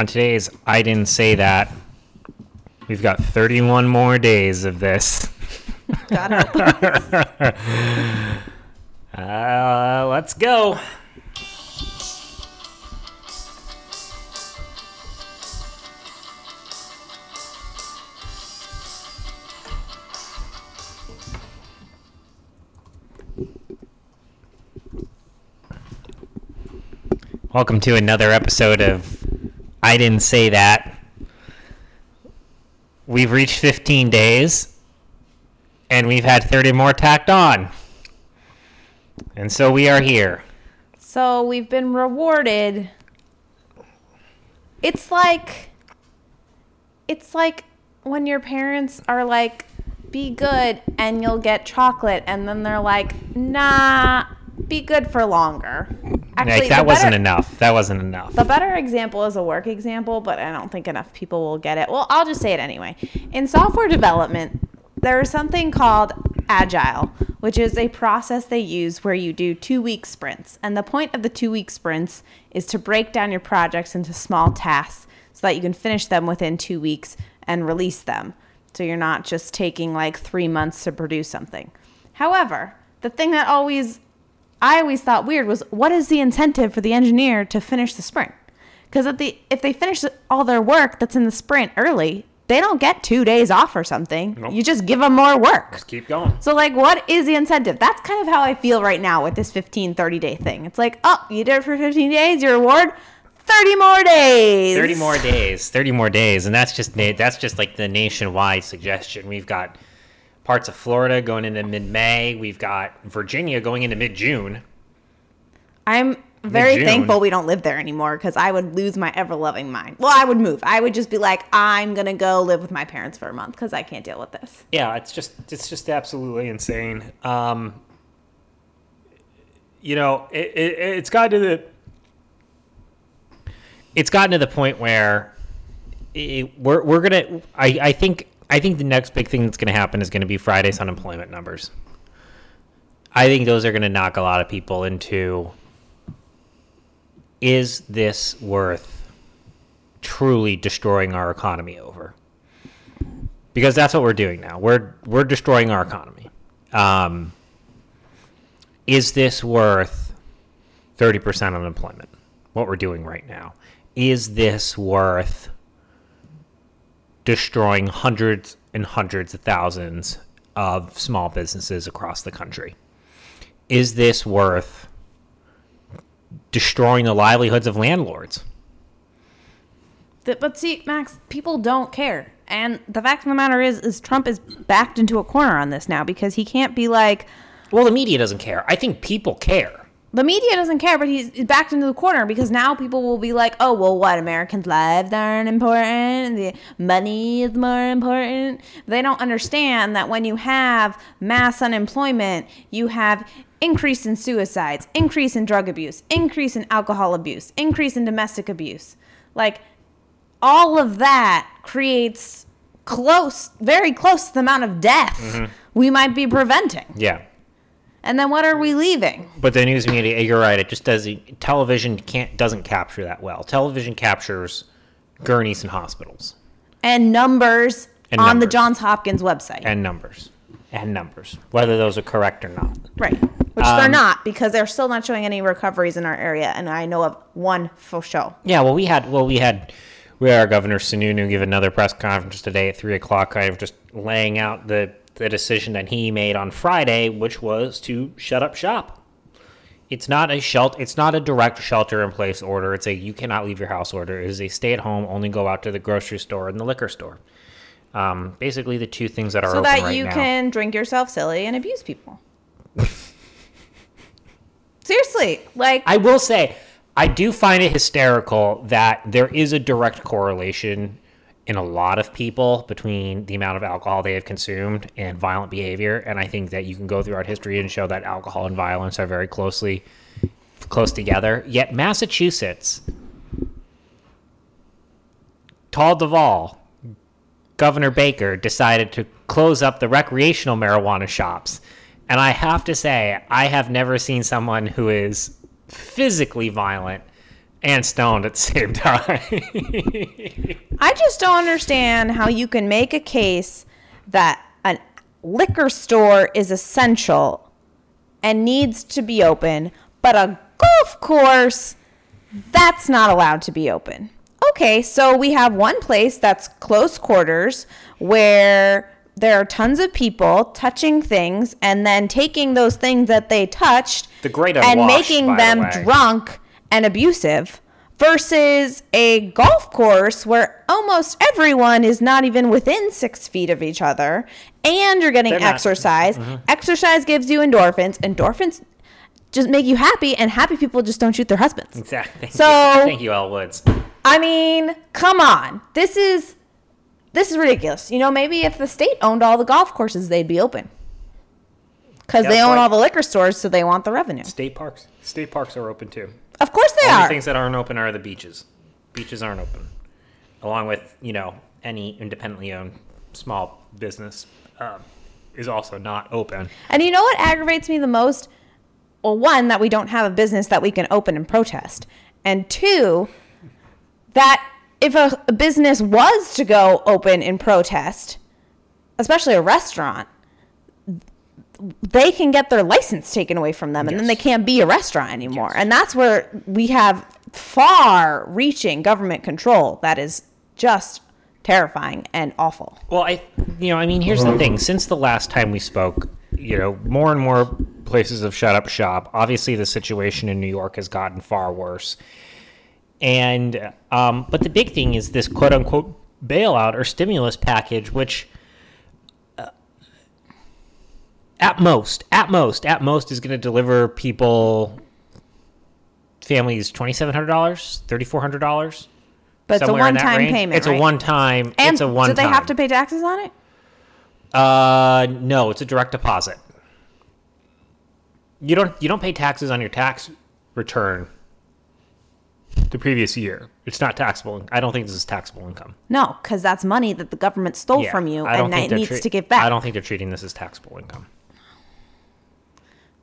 on today's I Didn't Say That, we've got 31 more days of this. Uh, let's go. Welcome to another episode of I Didn't Say That. We've reached 15 days, and we've had 30 more tacked on. And so we are here. So we've been rewarded. It's like it's like when your parents are like be good and you'll get chocolate and then they're like nah be good for longer. like the that wasn't enough. That wasn't enough. The better example is a work example, but I don't think enough people will get it. Well, I'll just say it anyway. In software development, there is something called agile, which is a process they use where you do two week sprints. And the point of the two week sprints is to break down your projects into small tasks so that you can finish them within two weeks and release them. So you're not just taking like three months to produce something. However, the thing that always I always thought weird was what is the incentive for the engineer to finish the sprint? Because if they if they finish all their work that's in the sprint early, they don't get two days off or something. Nope. You just give them more work. Let's keep going. So like, what is the incentive? That's kind of how I feel right now with this 15, 30 day thing. It's like, oh, you did it for 15 days, your reward, 30 more days. 30 more days. 30 more days. And that's just that's just like the nationwide suggestion. We've got parts of Florida going into mid-May. We've got Virginia going into mid-June. I'm very Mid-June. thankful we don't live there anymore because I would lose my ever loving mind. Well, I would move. I would just be like, I'm gonna go live with my parents for a month because I can't deal with this. Yeah, it's just it's just absolutely insane. Um, you know, it, it, it's gotten to the it's gotten to the point where it, we're we're gonna. I I think I think the next big thing that's gonna happen is gonna be Friday's unemployment numbers. I think those are gonna knock a lot of people into. Is this worth truly destroying our economy over? because that's what we're doing now. We're we're destroying our economy. Um, is this worth thirty percent unemployment? What we're doing right now is this worth destroying hundreds and hundreds of thousands of small businesses across the country? Is this worth destroying the livelihoods of landlords? But see, Max, people don't care. And the fact of the matter is, is Trump is backed into a corner on this now because he can't be like, Well, the media doesn't care. I think people care. The media doesn't care, but he's backed into the corner because now people will be like, oh, well, what? Americans' lives aren't important. The money is more important. They don't understand that when you have mass unemployment, you have increase in suicides, increase in drug abuse, increase in alcohol abuse, increase in domestic abuse. Like, all of that creates close, very close to the amount of death mm-hmm. we might be preventing. Yeah. And then what are we leaving? But the news media, you're right. It just doesn't. Television can't doesn't capture that well. Television captures gurneys and hospitals And numbers And on the. Johns Hopkins website. and numbers and numbers, whether those are correct or not. right. Which they're Um, not because they're still not showing any recoveries in our area. And I know of one for show. Yeah. Well, we had. Well, we had. We had our governor Sununu give another press conference today at three o'clock, kind of just laying out the the decision that he made on Friday, which was to shut up shop. It's not a shelter. It's not a direct shelter in place order. It's a you cannot leave your house order. It is a stay at home, only go out to the grocery store and the liquor store. Um, basically, the two things that are So that right you now. can drink yourself silly and abuse people. Seriously. Like, I will say, I do find it hysterical that there is a direct correlation in a lot of people between the amount of alcohol they have consumed and violent behavior. And I think that you can go through throughout history and show that alcohol and violence are very closely close together. Yet Massachusetts, Tall Duval, Governor Baker decided to close up the recreational marijuana shops. And I have to say, I have never seen someone who is physically violent and stoned at the same time. I just don't understand how you can make a case that a liquor store is essential and needs to be open, but a golf course that's not allowed to be open. Okay, so we have one place that's close quarters where there are tons of people touching things and then taking those things that they touched The great and making the them way. drunk and abusive versus a golf course where almost everyone is not even within six feet of each other and you're getting They're exercise. Mm-hmm. Exercise gives you endorphins. Endorphins just make you happy, and happy people just don't shoot their husbands. exactly. So- thank you, Elle Woods. I mean, come on. This is this is ridiculous. You know, maybe if the state owned all the golf courses, they'd be open. Because they own all the liquor stores, so they want the revenue. State parks. State parks are open too. Of course they Only are. things that aren't open are the beaches. Beaches aren't open, along with you know any independently owned small business um, is also not open. And you know what aggravates me the most? Well, one, that we don't have a business that we can open and protest. And two, that if a, a business was to go open and protest, especially a restaurant, they can get their license taken away from them and then they can't be a restaurant anymore. And that's where we have far reaching government control that is just terrifying and awful. Well, I, you know, I mean, here's the thing. Since the last time we spoke, you know, more and more places have shut up shop. Obviously, the situation in New York has gotten far worse. And, um, but the big thing is this quote unquote bailout or stimulus package, which uh, at most, at most, at most is going to deliver people, families, $2,700, $3,400. But it's a that one-time payment. It's right? a one time. And It's a one do they have to pay taxes on it? Uh, no, it's a direct deposit. You don't you don't pay taxes on your tax return the previous year. It's not taxable. I don't think this is taxable income. No, because that's money that the government stole Yeah, from you, and think it needs treat- to give back. I don't think they're treating this as taxable income.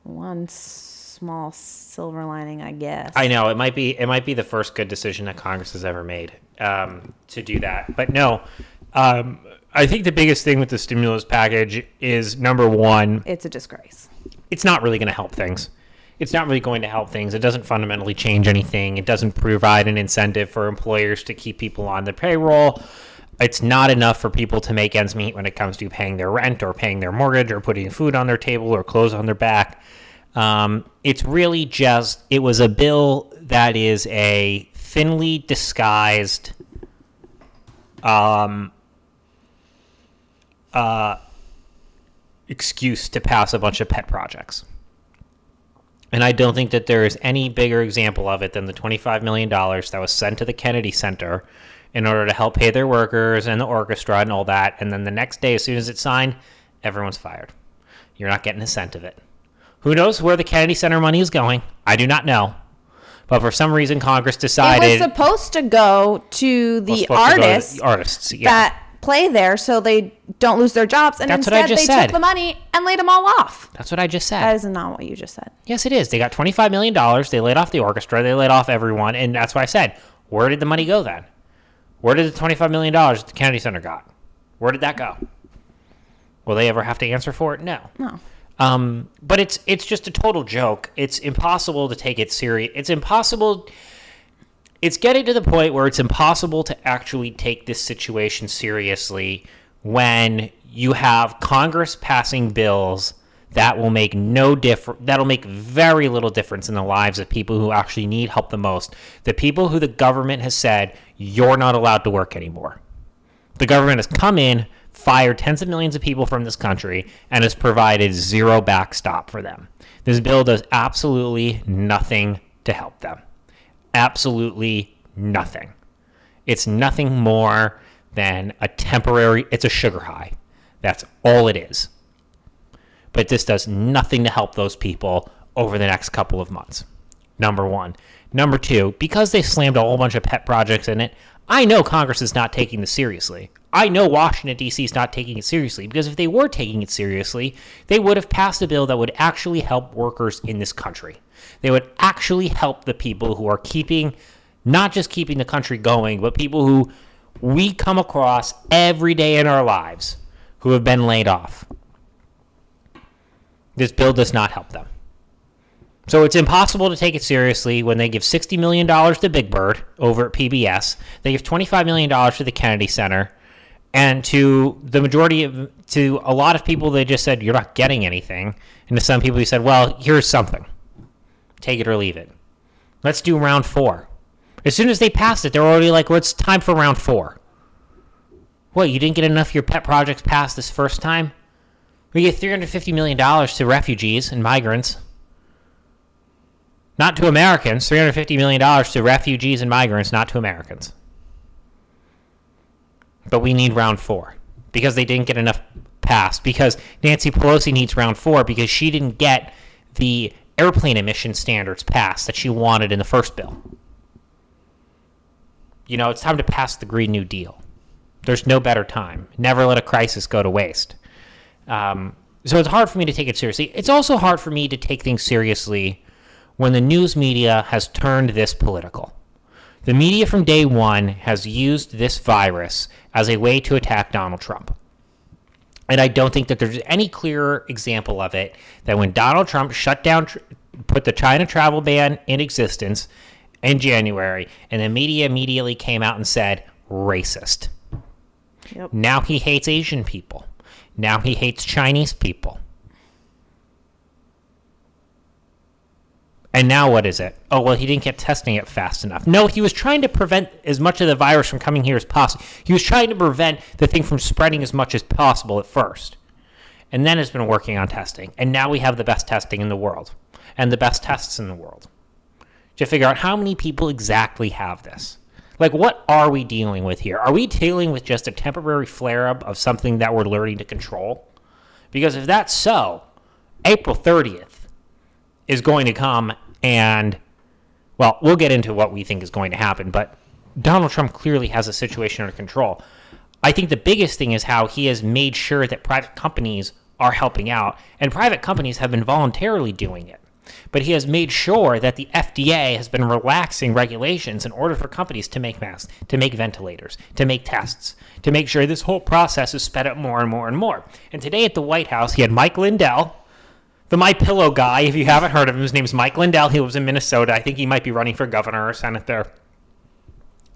One small silver lining, I guess. I know it might be it might be the first good decision that Congress has ever made um, to do that, but no. Um, I think the biggest thing with the stimulus package is number one, it's a disgrace. it's not really going to help things. It's not really going to help things. It doesn't fundamentally change anything. It doesn't provide an incentive for employers to keep people on the payroll. It's not enough for people to make ends meet when it comes to paying their rent or paying their mortgage or putting food on their table or clothes on their back. Um, it's really just, it was a bill that is a thinly disguised um, uh, excuse to pass a bunch of pet projects. And I don't think that there is any bigger example of it than the $25 million that was sent to the Kennedy Center in order to help pay their workers and the orchestra and all that. And then the next day, as soon as it's signed, everyone's fired. You're not getting a cent of it. Who knows where the Kennedy Center money is going? I do not know. But for some reason, Congress decided it was supposed to go to the supposed to to artists the artists. Yeah. that play there, so they don't lose their jobs, and That's instead they said. took the money and laid them all off. That's what I just said. That is not what you just said. Yes, it is. They got $25 million. They laid off the orchestra. They laid off everyone. And that's why I said, where did the money go then? Where did the $25 million that the Kennedy Center got? Where did that go? Will they ever have to answer for it? No. No. Um, but it's it's just a total joke. It's impossible to take it serious. It's impossible. It's getting to the point where it's impossible to actually take this situation seriously when you have Congress passing bills that will make no difference. That'll make very little difference in the lives of people who actually need help the most. The people who the government has said you're not allowed to work anymore. The government has come in, fired tens of millions of people from this country, and has provided zero backstop for them. This bill does absolutely nothing to help them. Absolutely nothing. It's nothing more than a temporary, it's a sugar high. That's all it is. But this does nothing to help those people over the next couple of months. Number one. Number two, because they slammed a whole bunch of pet projects in it, I know Congress is not taking this seriously. I know Washington, D.C. is not taking it seriously because if they were taking it seriously, they would have passed a bill that would actually help workers in this country. They would actually help the people who are keeping not just keeping the country going, but people who we come across every day in our lives who have been laid off. This bill does not help them. So it's impossible to take it seriously when they give $60 million to Big Bird over at PBS. They give $25 million to the Kennedy Center. And to the majority of, to a lot of people, they just said, you're not getting anything. And to some people, he said, well, here's something. Take it or leave it. Let's do round four. As soon as they passed it, they're already like, well, it's time for round four. What, you didn't get enough of your pet projects passed this first time? We get $350 million to refugees and migrants. Not to Americans. $350 million to refugees and migrants, not to Americans. But we need round four because they didn't get enough passed. Because Nancy Pelosi needs round four because she didn't get the airplane emission standards passed that she wanted in the first bill. You know, it's time to pass the Green New Deal. There's no better time. Never let a crisis go to waste. Um, so it's hard for me to take it seriously. It's also hard for me to take things seriously when the news media has turned this political. The media from day one has used this virus as a way to attack Donald Trump. And I don't think that there's any clearer example of it than when Donald Trump shut down, put the China travel ban in existence in January, and the media immediately came out and said, racist. Yep. Now he hates Asian people. Now he hates Chinese people. And now what is it? Oh, well, he didn't get testing it fast enough. No, he was trying to prevent as much of the virus from coming here as possible. He was trying to prevent the thing from spreading as much as possible at first. And then has been working on testing. And now we have the best testing in the world and the best tests in the world to figure out how many people exactly have this. Like, what are we dealing with here? Are we dealing with just a temporary flare up of something that we're learning to control? Because if that's so, April 30th is going to come and, well, we'll get into what we think is going to happen, but Donald Trump clearly has a situation under control. I think the biggest thing is how he has made sure that private companies are helping out, and private companies have been voluntarily doing it. But he has made sure that the FDA has been relaxing regulations in order for companies to make masks, to make ventilators, to make tests, to make sure this whole process is sped up more and more and more. And today at the White House, he had Mike Lindell, the My Pillow guy. If you haven't heard of him, his name's Mike Lindell. He lives in Minnesota. I think he might be running for governor or senate there,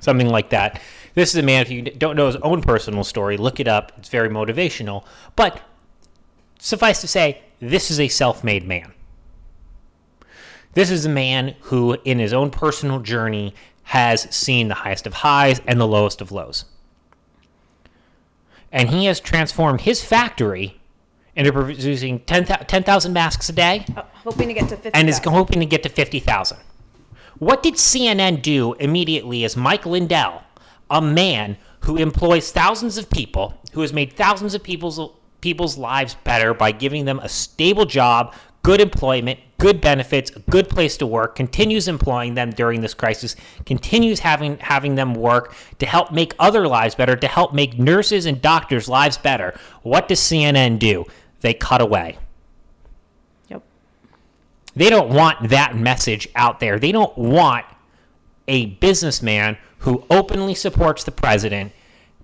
something like that. This is a man. If you don't know his own personal story, look it up. It's very motivational. But suffice to say, this is a self-made man. This is a man who, in his own personal journey, has seen the highest of highs and the lowest of lows. And he has transformed his factory into producing 10,000 10, masks a day Oh, hoping to get to 50. and is hoping to get to 50,000. What did CNN do immediately as Mike Lindell, a man who employs thousands of people, who has made thousands of people's people's lives better by giving them a stable job, good employment, good benefits, a good place to work, continues employing them during this crisis, continues having having them work to help make other lives better, to help make nurses and doctors' lives better. What does CNN do? They cut away. Yep. They don't want that message out there. They don't want a businessman who openly supports the president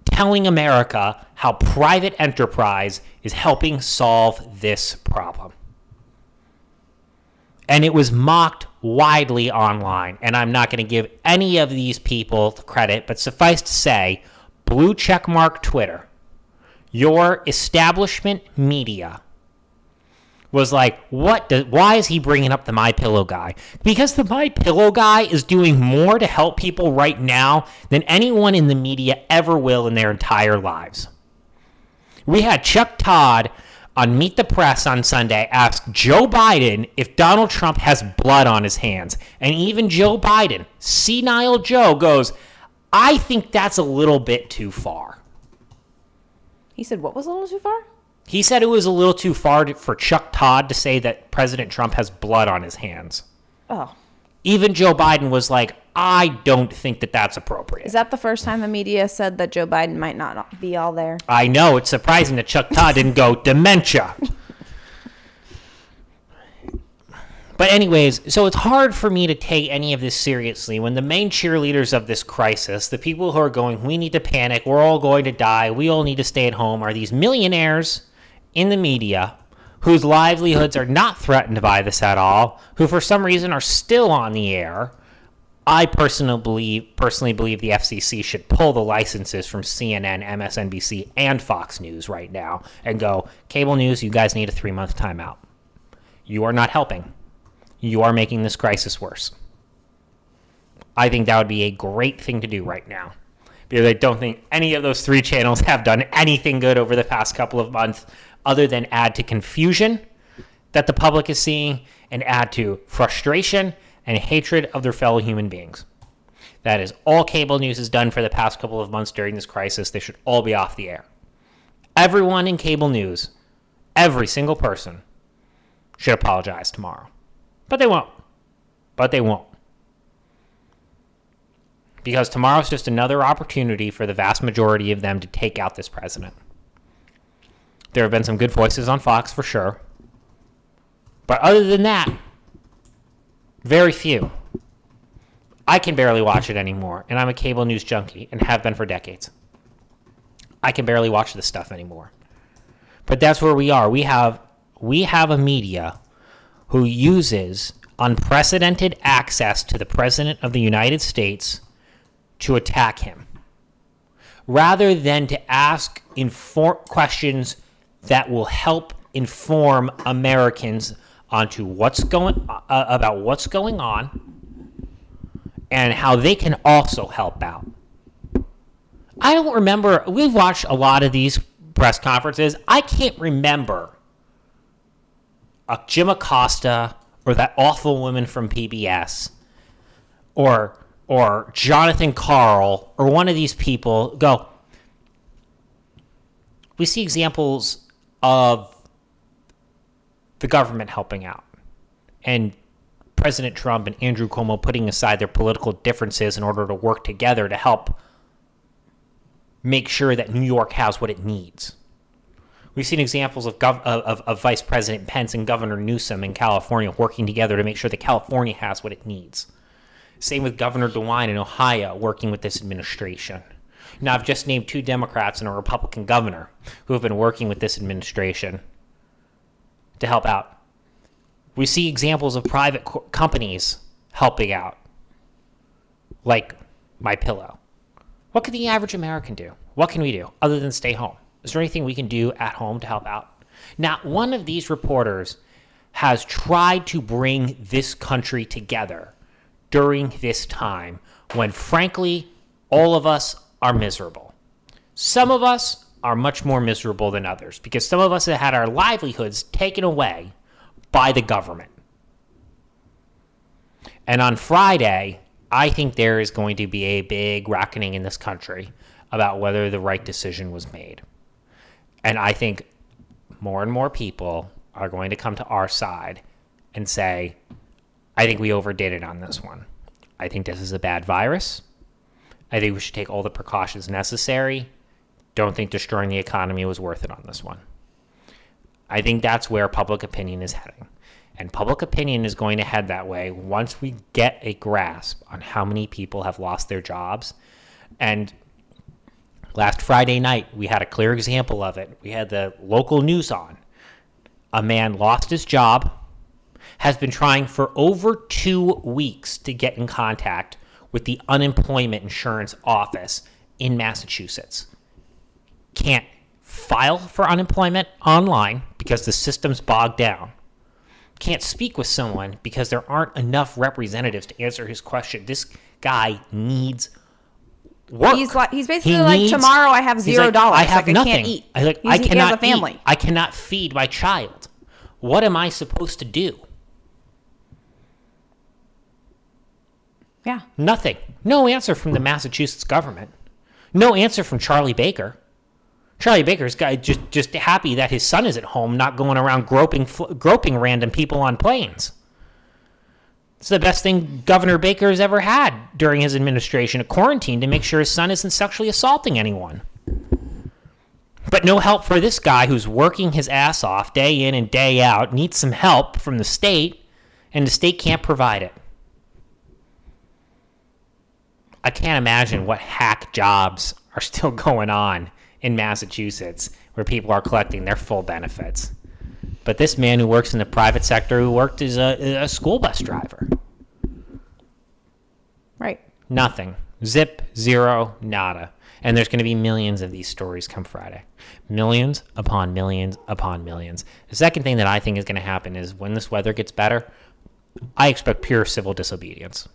telling America how private enterprise is helping solve this problem. And it was mocked widely online. And I'm not going to give any of these people credit, but suffice to say, blue checkmark Twitter, your establishment media was like, what? Do, why is he bringing up the My Pillow guy? Because the My Pillow guy is doing more to help people right now than anyone in the media ever will in their entire lives. We had Chuck Todd on Meet the Press on Sunday ask Joe Biden if Donald Trump has blood on his hands, and even Joe Biden, senile Joe, goes, "I think that's a little bit too far." He said, what was a little too far? He said it was a little too far to, for Chuck Todd to say that President Trump has blood on his hands. Oh. Even Joe Biden was like, I don't think that that's appropriate. Is that the first time the media said that Joe Biden might not be all there? I know, it's surprising that Chuck Todd didn't go dementia. But anyways, so it's hard for me to take any of this seriously when the main cheerleaders of this crisis, the people who are going, we need to panic, we're all going to die, we all need to stay at home, are these millionaires in the media whose livelihoods are not threatened by this at all, who for some reason are still on the air. I personally believe personally believe the FCC should pull the licenses from CNN, MSNBC, and Fox News right now and go, cable news, you guys need a three month timeout. You are not helping. You are making this crisis worse. I think that would be a great thing to do right now because I don't think any of those three channels have done anything good over the past couple of months other than add to confusion that the public is seeing and add to frustration and hatred of their fellow human beings. That is all cable news has done for the past couple of months during this crisis. They should all be off the air. Everyone in cable news, every single person, should apologize tomorrow. But they won't. But they won't. Because tomorrow's just another opportunity for the vast majority of them to take out this president. There have been some good voices on Fox for sure. But other than that, very few. I can barely watch it anymore, and I'm a cable news junkie and have been for decades. I can barely watch this stuff anymore. But that's where we are. We have we have a media who uses unprecedented access to the president of the United States to attack him rather than to ask inform questions that will help inform Americans onto what's going uh, about what's going on and how they can also help out. I don't remember we've watched a lot of these press conferences. I can't remember a Jim Acosta or that awful woman from PBS or or Jonathan Karl or one of these people go we see examples of the government helping out and President Trump and Andrew Cuomo putting aside their political differences in order to work together to help make sure that New York has what it needs. We've seen examples of, Gov- of, of Vice President Pence and Governor Newsom in California working together to make sure that California has what it needs. Same with Governor DeWine in Ohio working with this administration. Now, I've just named two Democrats and a Republican governor who have been working with this administration to help out. We see examples of private co- companies helping out, like My Pillow. What can the average American do? What can we do other than stay home? Is there anything we can do at home to help out? Not one of these reporters has tried to bring this country together during this time when, frankly, all of us are miserable. Some of us are much more miserable than others because some of us have had our livelihoods taken away by the government. And on Friday, I think there is going to be a big reckoning in this country about whether the right decision was made. And I think more and more people are going to come to our side and say, I think we overdid it on this one. I think this is a bad virus. I think we should take all the precautions necessary. Don't think destroying the economy was worth it on this one. I think that's where public opinion is heading. And public opinion is going to head that way once we get a grasp on how many people have lost their jobs. And last Friday night, we had a clear example of it. We had the local news on. A man lost his job, has been trying for over two weeks to get in contact with the unemployment insurance office in Massachusetts. Can't file for unemployment online because the system's bogged down. Can't speak with someone because there aren't enough representatives to answer his question. This guy needs work. He's like he's basically He like needs- tomorrow I have zero like, dollars. I have like, nothing. I can't eat. I, like, He's- I cannot a family. Eat. I cannot feed my child. What am I supposed to do? Yeah. Nothing. No answer from the Massachusetts government. No answer from Charlie Baker. Charlie Baker's guy just just happy that his son is at home, not going around groping groping random people on planes. It's the best thing Governor Baker has ever had during his administration, a quarantine to make sure his son isn't sexually assaulting anyone. But no help for this guy who's working his ass off day in and day out, needs some help from the state, and the state can't provide it. I can't imagine what hack jobs are still going on in Massachusetts where people are collecting their full benefits. But this man who works in the private sector, who worked as a, a school bus driver, Right. nothing. Zip, zero, nada. And there's going to be millions of these stories come Friday. Millions upon millions upon millions. The second thing that I think is going to happen is when this weather gets better, I expect pure civil disobedience.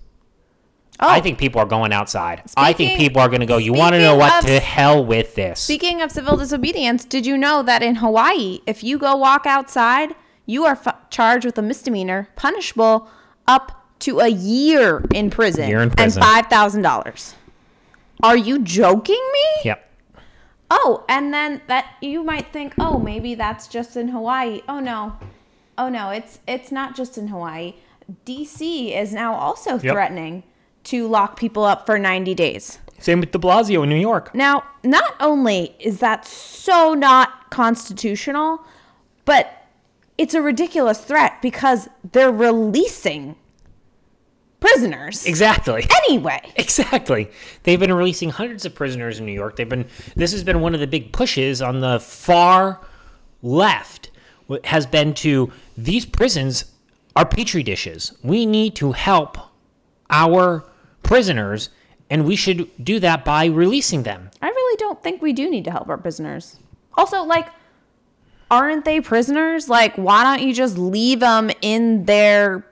Oh, I think people are going outside. I think people are going to go, you want to know what? of- To hell with this. Speaking of civil disobedience, did you know that in Hawaii, if you go walk outside, you are f- charged with a misdemeanor, punishable up to a year in prison, Year in prison. and five thousand dollars. Are you joking me? Yep. Oh, and then that you might think, oh, maybe that's just in Hawaii. Oh no, oh no, it's it's not just in Hawaii. DC is now also threatening to lock people up for ninety days. Same with de Blasio in New York. Now, not only is that so not constitutional, but it's a ridiculous threat because they're releasing prisoners Exactly. anyway. Exactly. They've been releasing hundreds of prisoners in New York. They've been this has been one of the big pushes on the far left has been to these prisons are petri dishes. We need to help our prisoners and we should do that by releasing them. I really don't think we do need to help our prisoners. Also, like, aren't they prisoners? Like, why don't you just leave them in their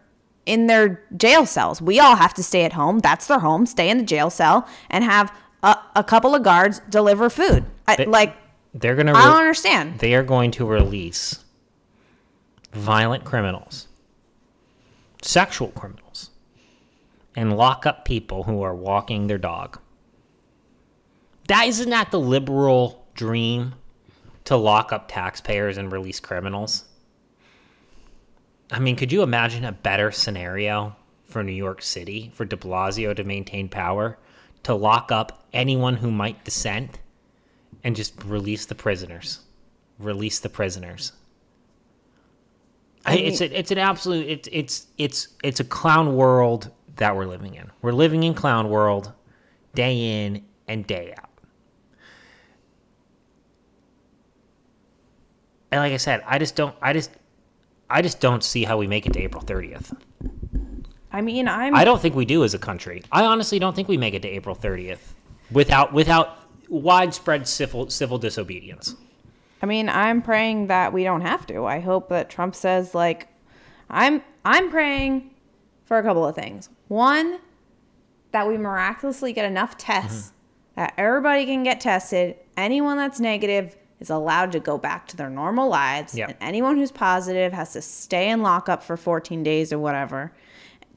in their jail cells? We all have to stay at home. That's their home. Stay in the jail cell and have a, a couple of guards deliver food. I, They- like, They're going to I don't understand. they are going to release violent criminals, sexual criminals, and lock up people who are walking their dog. That isn't that the liberal dream to lock up taxpayers and release criminals? I mean, could you imagine a better scenario for New York City for de Blasio to maintain power? To lock up anyone who might dissent and just release the prisoners. Release the prisoners. I, it's a, it's an absolute it's it's it's it's a clown world that we're living in. We're living in clown world day in and day out. And like I said, I just don't I just I just don't see how we make it to April 30th. I mean, I'm. I don't think we do as a country. I honestly don't think we make it to April 30th without without widespread civil civil disobedience. I mean, I'm praying that we don't have to. I hope that Trump says like I'm I'm praying for a couple of things. One, that we miraculously get enough tests mm-hmm. that everybody can get tested. Anyone that's negative is allowed to go back to their normal lives. Yep. And anyone who's positive has to stay in lockup for 14 days or whatever.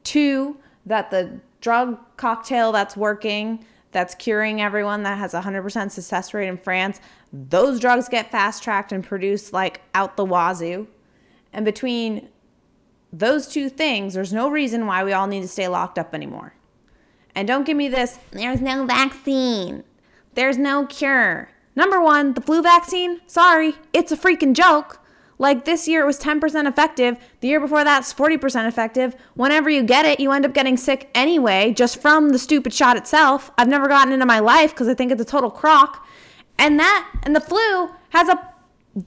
Two, that the drug cocktail that's working, that's curing everyone, that has a 100% success rate in France, those drugs get fast tracked and produced like out the wazoo. And between those two things, there's no reason why we all need to stay locked up anymore. And don't give me this, there's no vaccine, there's no cure. Number one, the flu vaccine, sorry, it's a freaking joke. Like this year it was 10% effective. The year before that's 40% effective. Whenever you get it, you end up getting sick anyway, just from the stupid shot itself. I've never gotten it in my life because I think it's a total crock. And that, and the flu has a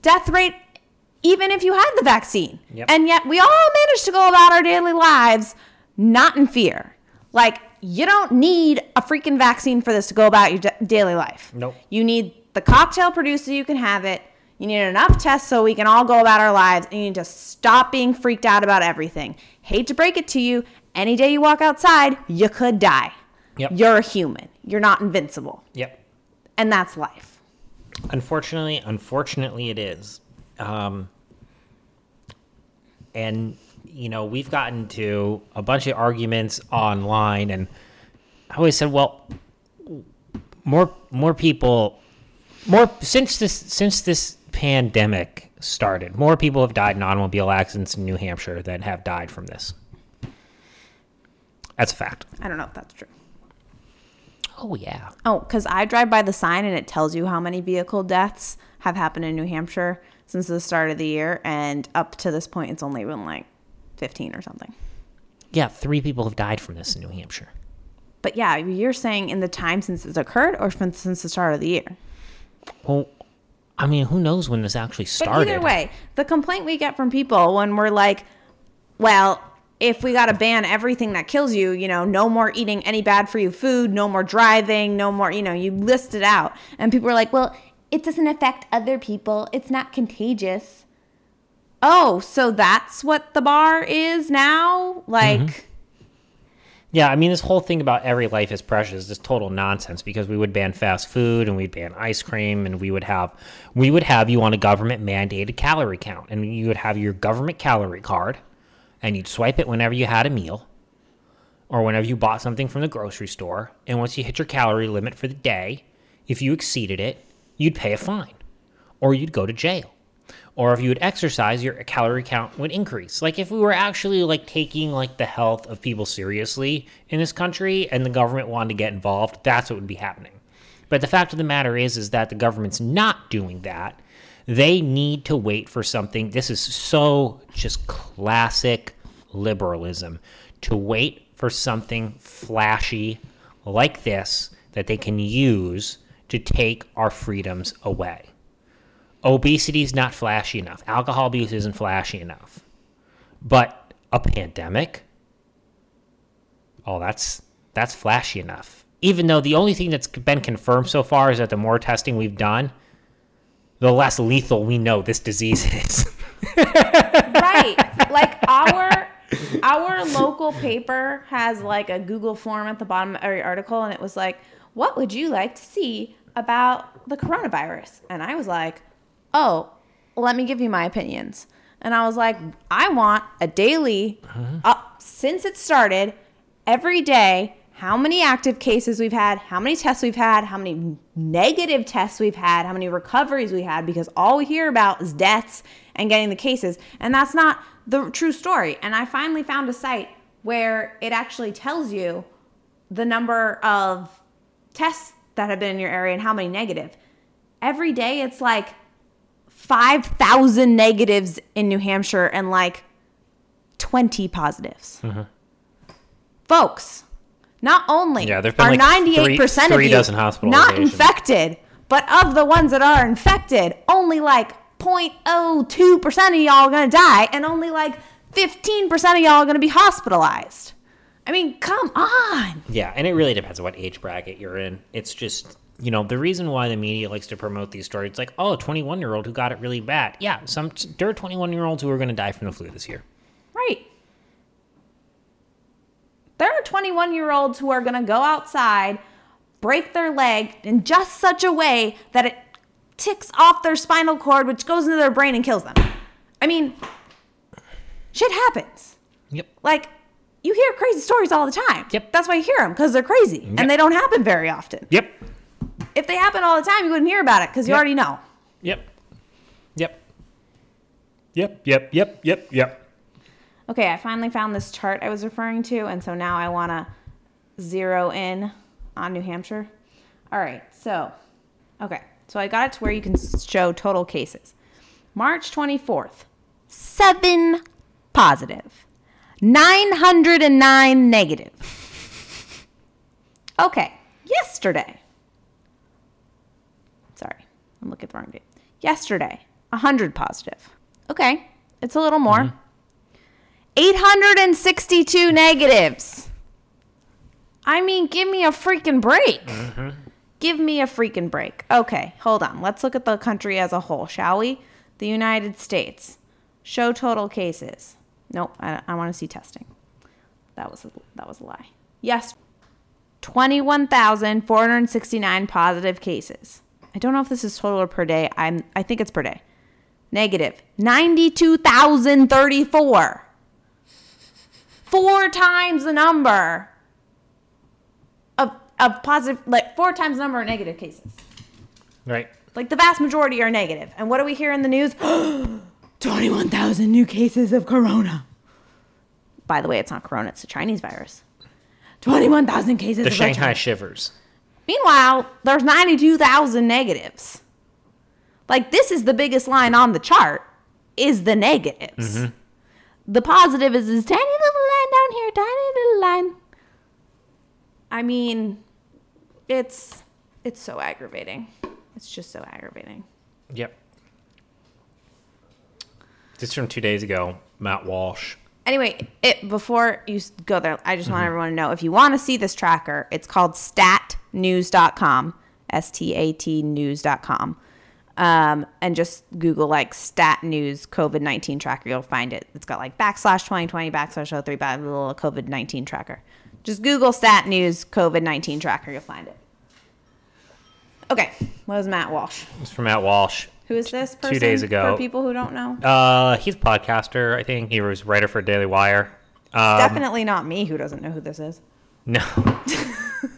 death rate even if you had the vaccine. Yep. And yet we all managed to go about our daily lives not in fear. Like, you don't need a freaking vaccine for this to go about your da- daily life. Nope. You need the cocktail produced so you can have it. You need enough tests so we can all go about our lives. And you need to stop being freaked out about everything. Hate to break it to you. Any day you walk outside, you could die. Yep. You're a human. You're not invincible. Yep. And that's life. Unfortunately, unfortunately, it is. Um, and you know, we've gotten to a bunch of arguments online, and I always said, well, more more people, more since this since this pandemic started, more people have died in automobile accidents in New Hampshire than have died from this. That's a fact. I don't know if that's true. Oh yeah. Oh, because I drive by the sign and it tells you how many vehicle deaths have happened in New Hampshire since the start of the year. And up to this point, it's only been like 15 or something. Yeah, three people have died from this in New Hampshire. But yeah, you're saying in the time since it's occurred or from- since the start of the year? Well, I mean, who knows when this actually But started? either way, the complaint we get from people when we're like, well, if we got to ban everything that kills you, you know, no more eating any bad for you food, no more driving, no more, you know, you list it out. And people are like, well, it doesn't affect other people. It's not contagious. Oh, so that's what the bar is now? Like, mm-hmm. Yeah, I mean, this whole thing about every life is precious is total nonsense because we would ban fast food and we'd ban ice cream and we would have we would have you on a government mandated calorie count and you would have your government calorie card and you'd swipe it whenever you had a meal or whenever you bought something from the grocery store and once you hit your calorie limit for the day, if you exceeded it, you'd pay a fine or you'd go to jail or if you would exercise your calorie count would increase. Like if we were actually like taking like the health of people seriously in this country and the government wanted to get involved that's what would be happening. But the fact of the matter is is that the government's not doing that. They need to wait for something. This is so just classic liberalism to wait for something flashy like this that they can use to take our freedoms away obesity is not flashy enough. Alcohol abuse isn't flashy enough. But a pandemic, oh, that's that's flashy enough. Even though the only thing that's been confirmed so far is that the more testing we've done, the less lethal we know this disease is. right. Like our our local paper has like a Google form at the bottom of every article and it was like, "What would you like to see about the coronavirus?" And I was like, "Oh, let me give you my opinions." And I was like, "I want a daily uh, since it started every day how many active cases we've had, how many tests we've had, how many negative tests we've had, how many recoveries we had, because all we hear about is deaths and getting the cases. And that's not the true story. And I finally found a site where it actually tells you the number of tests that have been in your area and how many negative. Every day it's like 5,000 negatives in New Hampshire and like 20 positives. Folks, not only Yeah, are like 98% three of you not infected, but of the ones that are infected, only like 0.02% of y'all are going to die and only like 15% of y'all are going to be hospitalized. I mean, come on. yeah, and it really depends on what age bracket you're in. It's just, you know, the reason why the media likes to promote these stories, it's like, oh, a 21 year old who got it really bad. Yeah, some there are 21 year olds who are going to die from the flu this year. Right. There are 21 year olds who are going to go outside, break their leg in just such a way that it ticks off their spinal cord, which goes into their brain and kills them. I mean, shit happens. Yep. Like, you hear crazy stories all the time. Yep. That's why you hear them, because they're crazy. Yep. And they don't happen very often. Yep. If they happen all the time, you wouldn't hear about it, because you Yep. already know. Yep. Yep. Yep. Yep. Yep. Yep. Yep. Okay, I finally found this chart I was referring to, and so now I want to zero in on New Hampshire. All right, so, okay, so I got it to where you can show total cases. March 24th, seven positive, 909 negative. Okay, yesterday, sorry, I'm looking at the wrong date. Yesterday, 100 positive. Okay, it's a little more. Mm-hmm. 862 negatives. I mean, give me a freaking break. Mm-hmm. Give me a freaking break. Okay, hold on. Let's look at the country as a whole, shall we? The United States. Show total cases. Nope, I, I want to see testing. That was a, that was a lie. Yes, 21,469 positive cases. I don't know if this is total or per day. I'm I think it's per day. Negative 92,034 four times the number of, of positive, like four times the number of negative cases. Right. Like the vast majority are negative. And what do we hear in the news? 21,000 new cases of corona. By the way, it's not corona, it's a Chinese virus. 21,000 cases The of Shanghai China. shivers. Meanwhile, there's 92,000 negatives. Like this is the biggest line on the chart is the negatives. Mm-hmm. The positive is this tiny little line down down here, tiny little line. I mean, it's it's so aggravating. It's just so aggravating. Yep. This is from two days ago. Matt Walsh. Anyway, it before you go there, I just want Mm-hmm. everyone to know if you want to see this tracker, it's called statnews.com, S T A T news.com. Um, and just Google like stat news COVID 19 tracker. You'll find it. It's got like backslash 2020 backslash 03 blah, blah, blah, COVID 19 tracker. Just Google stat news COVID 19 tracker. You'll find it. Okay. What was Matt Walsh? It's from Matt Walsh. Who is this person? days ago. For people who don't know. Uh, he's a podcaster. I think he was writer for Daily Wire. Um, Definitely not me who doesn't know who this is. No.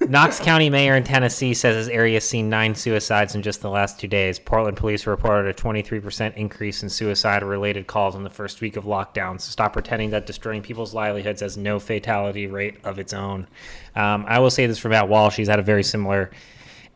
Knox County mayor in Tennessee says his area has seen nine suicides in just the last two days. Portland police reported a 23% increase in suicide related calls in the first week of lockdown. So stop pretending that destroying people's livelihoods has no fatality rate of its own. Um, I will say this for Matt Walsh. He's had a very similar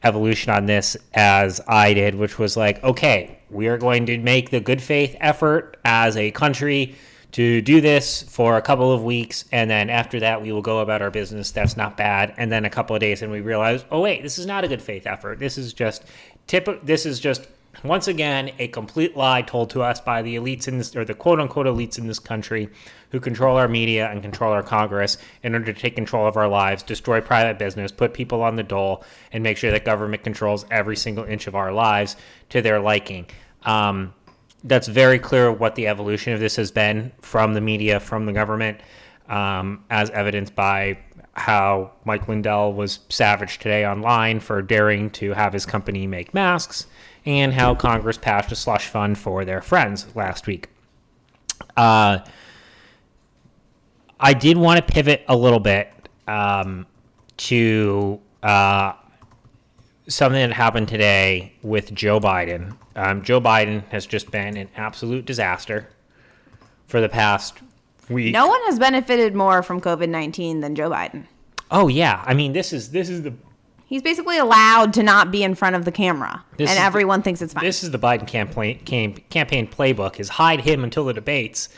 evolution on this as I did, which was like, okay, we are going to make the good faith effort as a country to do this for a couple of weeks, and then after that, we will go about our business. That's not bad. And then a couple of days, and we realize, oh wait, this is not a good faith effort. This is just tip. This is just once again a complete lie told to us by the elites in this, or the quote unquote elites in this country, who control our media and control our Congress in order to take control of our lives, destroy private business, put people on the dole, and make sure that government controls every single inch of our lives to their liking. Um, that's very clear what the evolution of this has been from the media, from the government, um, as evidenced by how Mike Lindell was savage today online for daring to have his company make masks, and how Congress passed a slush fund for their friends last week. Uh, I did want to pivot a little bit um, to uh, something that happened today with Joe Biden. Um, Joe Biden has just been an absolute disaster for the past week. No one has benefited more from COVID 19 than Joe Biden. Oh yeah, I mean this is this is the He's basically allowed to not be in front of the camera, This and is the- everyone thinks it's fine. this is the Biden campaign campaign playbook is hide him until the debates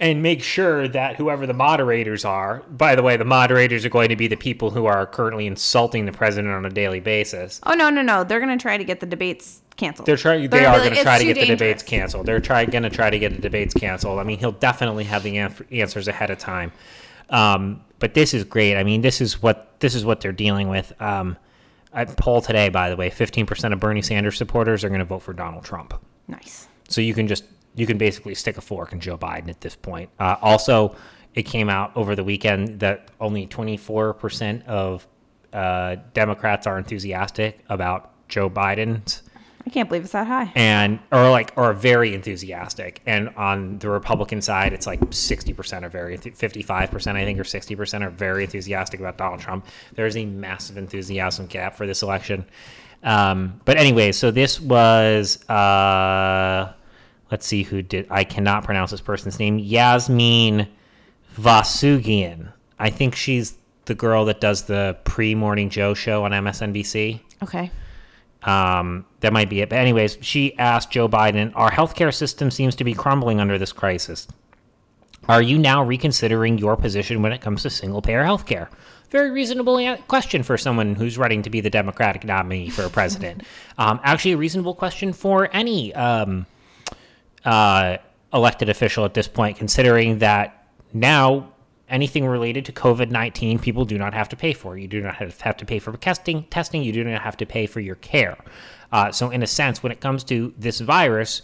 and make sure that whoever the moderators are by the way the moderators are going to be the people who are currently insulting the president on a daily basis oh no, no, no! They're gonna try to get the debates canceled. they're trying they are going to try to get the debates canceled they're going to try to get the debates canceled i mean he'll definitely have the answers ahead of time um, but this is great i mean this is what this is what they're dealing with um, a poll today by the way 15% of bernie sanders supporters are going to vote for donald trump Nice. so you can just you can basically stick a fork in Joe Biden at this point. Uh, also, it came out over the weekend that only 24% of uh, Democrats are enthusiastic about Joe Biden's I can't believe it's that high. and or like or very enthusiastic. And on the republican side it's like 60% are very 55% i think or 60% are very enthusiastic about donald trump. There's a massive enthusiasm gap for this election. Um, but anyway so this was uh, let's see who did i cannot pronounce this person's name yasmin vossoughian. I think she's the girl that does the pre-morning joe show on msnbc Okay. Um, that might be it. But anyways, she asked Joe Biden, "Our healthcare system seems to be crumbling under this crisis. Are you now reconsidering your position when it comes to single-payer healthcare?" Very reasonable question for someone who's running to be the Democratic nominee for president. um, actually, a reasonable question for any um, uh, elected official at this point, considering that now anything related to COVID 19, people do not have to pay for. You do not have to pay for testing, testing, you do not have to pay for your care. Uh, so, in a sense, when it comes to this virus,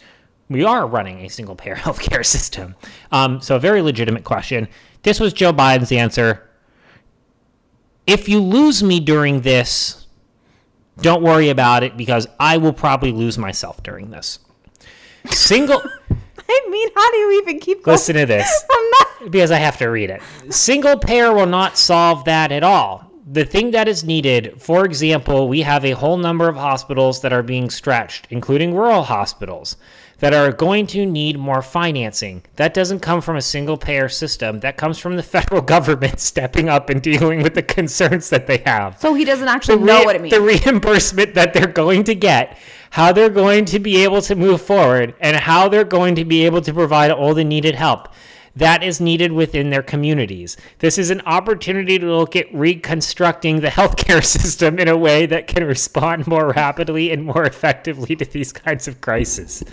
we are running a single payer healthcare system. Um, so, a very legitimate question. This was Joe Biden's answer. If you lose me during this, don't worry about it because I will probably lose myself during this. Single. I mean, how do you even keep going? Listen to this I'm not. because I have to read it. Single payer will not solve that at all. The thing that is needed, for example, we have a whole number of hospitals that are being stretched, including rural hospitals, that are going to need more financing. That doesn't come from a single payer system. That comes from the federal government stepping up and dealing with the concerns that they have So he doesn't actually the know what it means. The reimbursement that they're going to get, how they're going to be able to move forward, and how they're going to be able to provide all the needed help. that is needed within their communities. This is an opportunity to look at reconstructing the healthcare system in a way that can respond more rapidly and more effectively to these kinds of crises.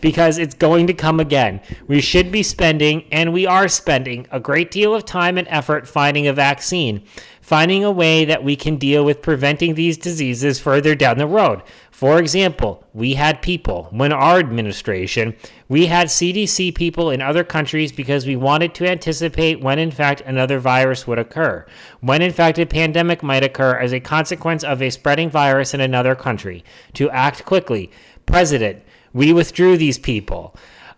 Because it's going to come again. We should be spending, and we are spending, a great deal of time and effort finding a vaccine finding a way that we can deal with preventing these diseases further down the road. For example, we had people, when our administration, we had CDC people in other countries because we wanted to anticipate when, in fact, another virus would occur, when, in fact, a pandemic might occur as a consequence of a spreading virus in another country, to act quickly. President, we withdrew these people.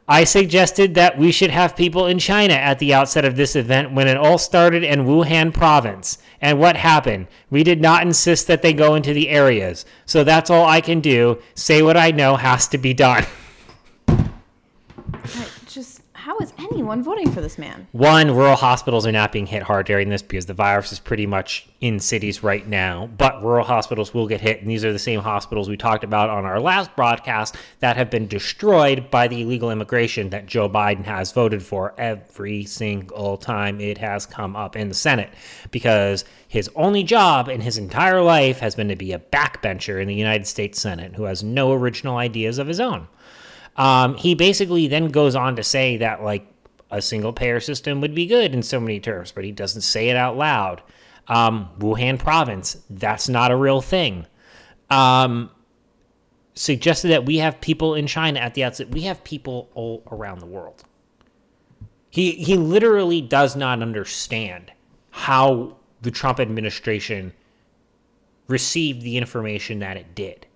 I suggested that we should have people in China at the outset of this event when it all started in Wuhan province. And what happened? We did not insist that they go into the areas. So that's all I can do. Say what I know has to be done. How is anyone voting for this man? One, rural hospitals are not being hit hard during this because the virus is pretty much in cities right now, but rural hospitals will get hit. And these are the same hospitals we talked about on our last broadcast that have been destroyed by the illegal immigration that Joe Biden has voted for every single time it has come up in the Senate because his only job in his entire life has been to be a backbencher in the United States Senate who has no original ideas of his own. Um, he basically then goes on to say that like a single payer system would be good in so many terms, but he doesn't say it out loud. Um, Wuhan province, that's not a real thing. Um, suggested that we have people in China at the outset. We have people all around the world. He he literally does not understand how the Trump administration received the information that it did.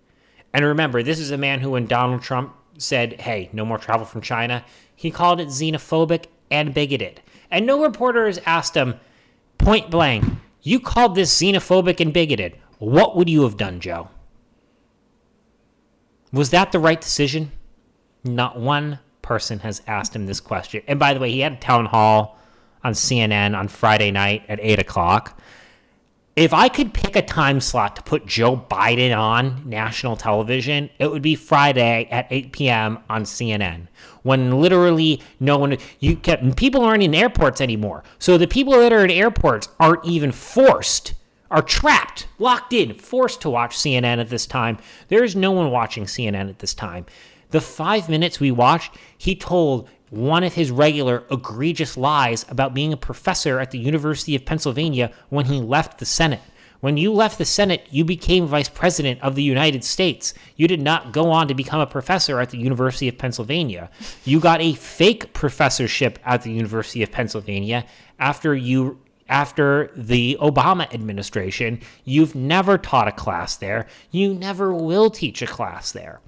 And remember, this is a man who, when Donald Trump said, hey, no more travel from China, he called it xenophobic and bigoted. And no reporter has asked him point blank, you called this xenophobic and bigoted. What would you have done, Joe? Was that the right decision? Not one person has asked him this question. And by the way, he had a town hall on CNN on Friday night at 8 o'clock. If I could pick a time slot to put Joe Biden on national television, it would be Friday at 8 p.m. on CNN, when literally no one you can people aren't in airports anymore. So the people that are in airports aren't even forced, are trapped, locked in, forced to watch CNN at this time. There is no one watching CNN at this time. The five minutes we watched, he told one of his regular egregious lies about being a professor at the University of Pennsylvania when he left the Senate. When you left the Senate, you became vice president of the United States. You did not go on to become a professor at the University of Pennsylvania. You got a fake professorship at the University of Pennsylvania after you after the Obama administration. You've never taught a class there. You never will teach a class there.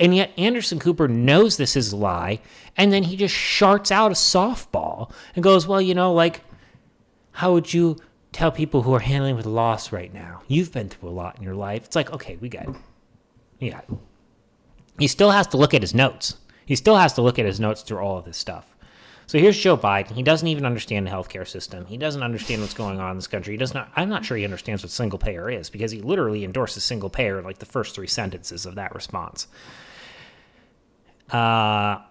And yet Anderson Cooper knows this is a lie, and then he just sharts out a softball and goes, Well, you know, like, how would you tell people who are handling with loss right now? You've been through a lot in your life. It's like, okay, we got it. Yeah. He still has to look at his notes. He still has to look at his notes through all of this stuff. So here's Joe Biden. He doesn't even understand the healthcare system. He doesn't understand what's going on in this country. He does not. I'm not sure he understands what single payer is because he literally endorses single payer in like the first three sentences of that response. Uh,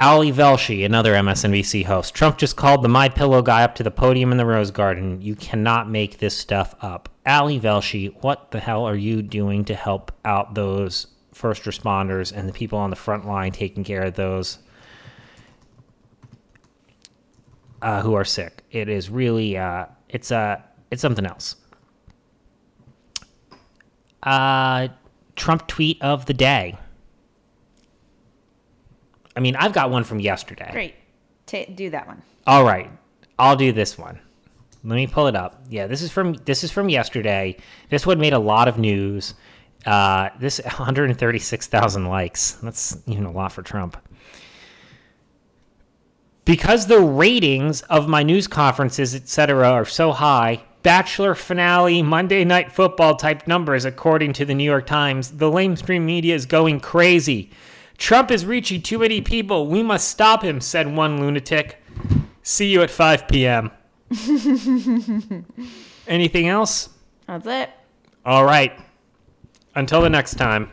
Ali Velshi, another MSNBC host. Trump just called the My Pillow guy up to the podium in the Rose Garden. You cannot make this stuff up. Ali Velshi, what the hell are you doing to help out those first responders and the people on the front line taking care of those uh, who are sick? It is really, uh, it's uh, it's something else. Uh, Trump tweet of the day. I mean, I've got one from yesterday. Great. Ta do that one. All right, I'll do this one. Let me pull it up. Yeah, this is from this is from yesterday. This one made a lot of news. Uh, this 136,000 likes. That's even a lot for Trump. Because the ratings of my news conferences, etc., are so high, Bachelor finale, Monday Night Football type numbers, according to the New York Times, the lamestream media is going crazy. Trump is reaching too many people. We must stop him, said one lunatic. See you at 5 p.m. Anything else? That's it. All right. Until the next time.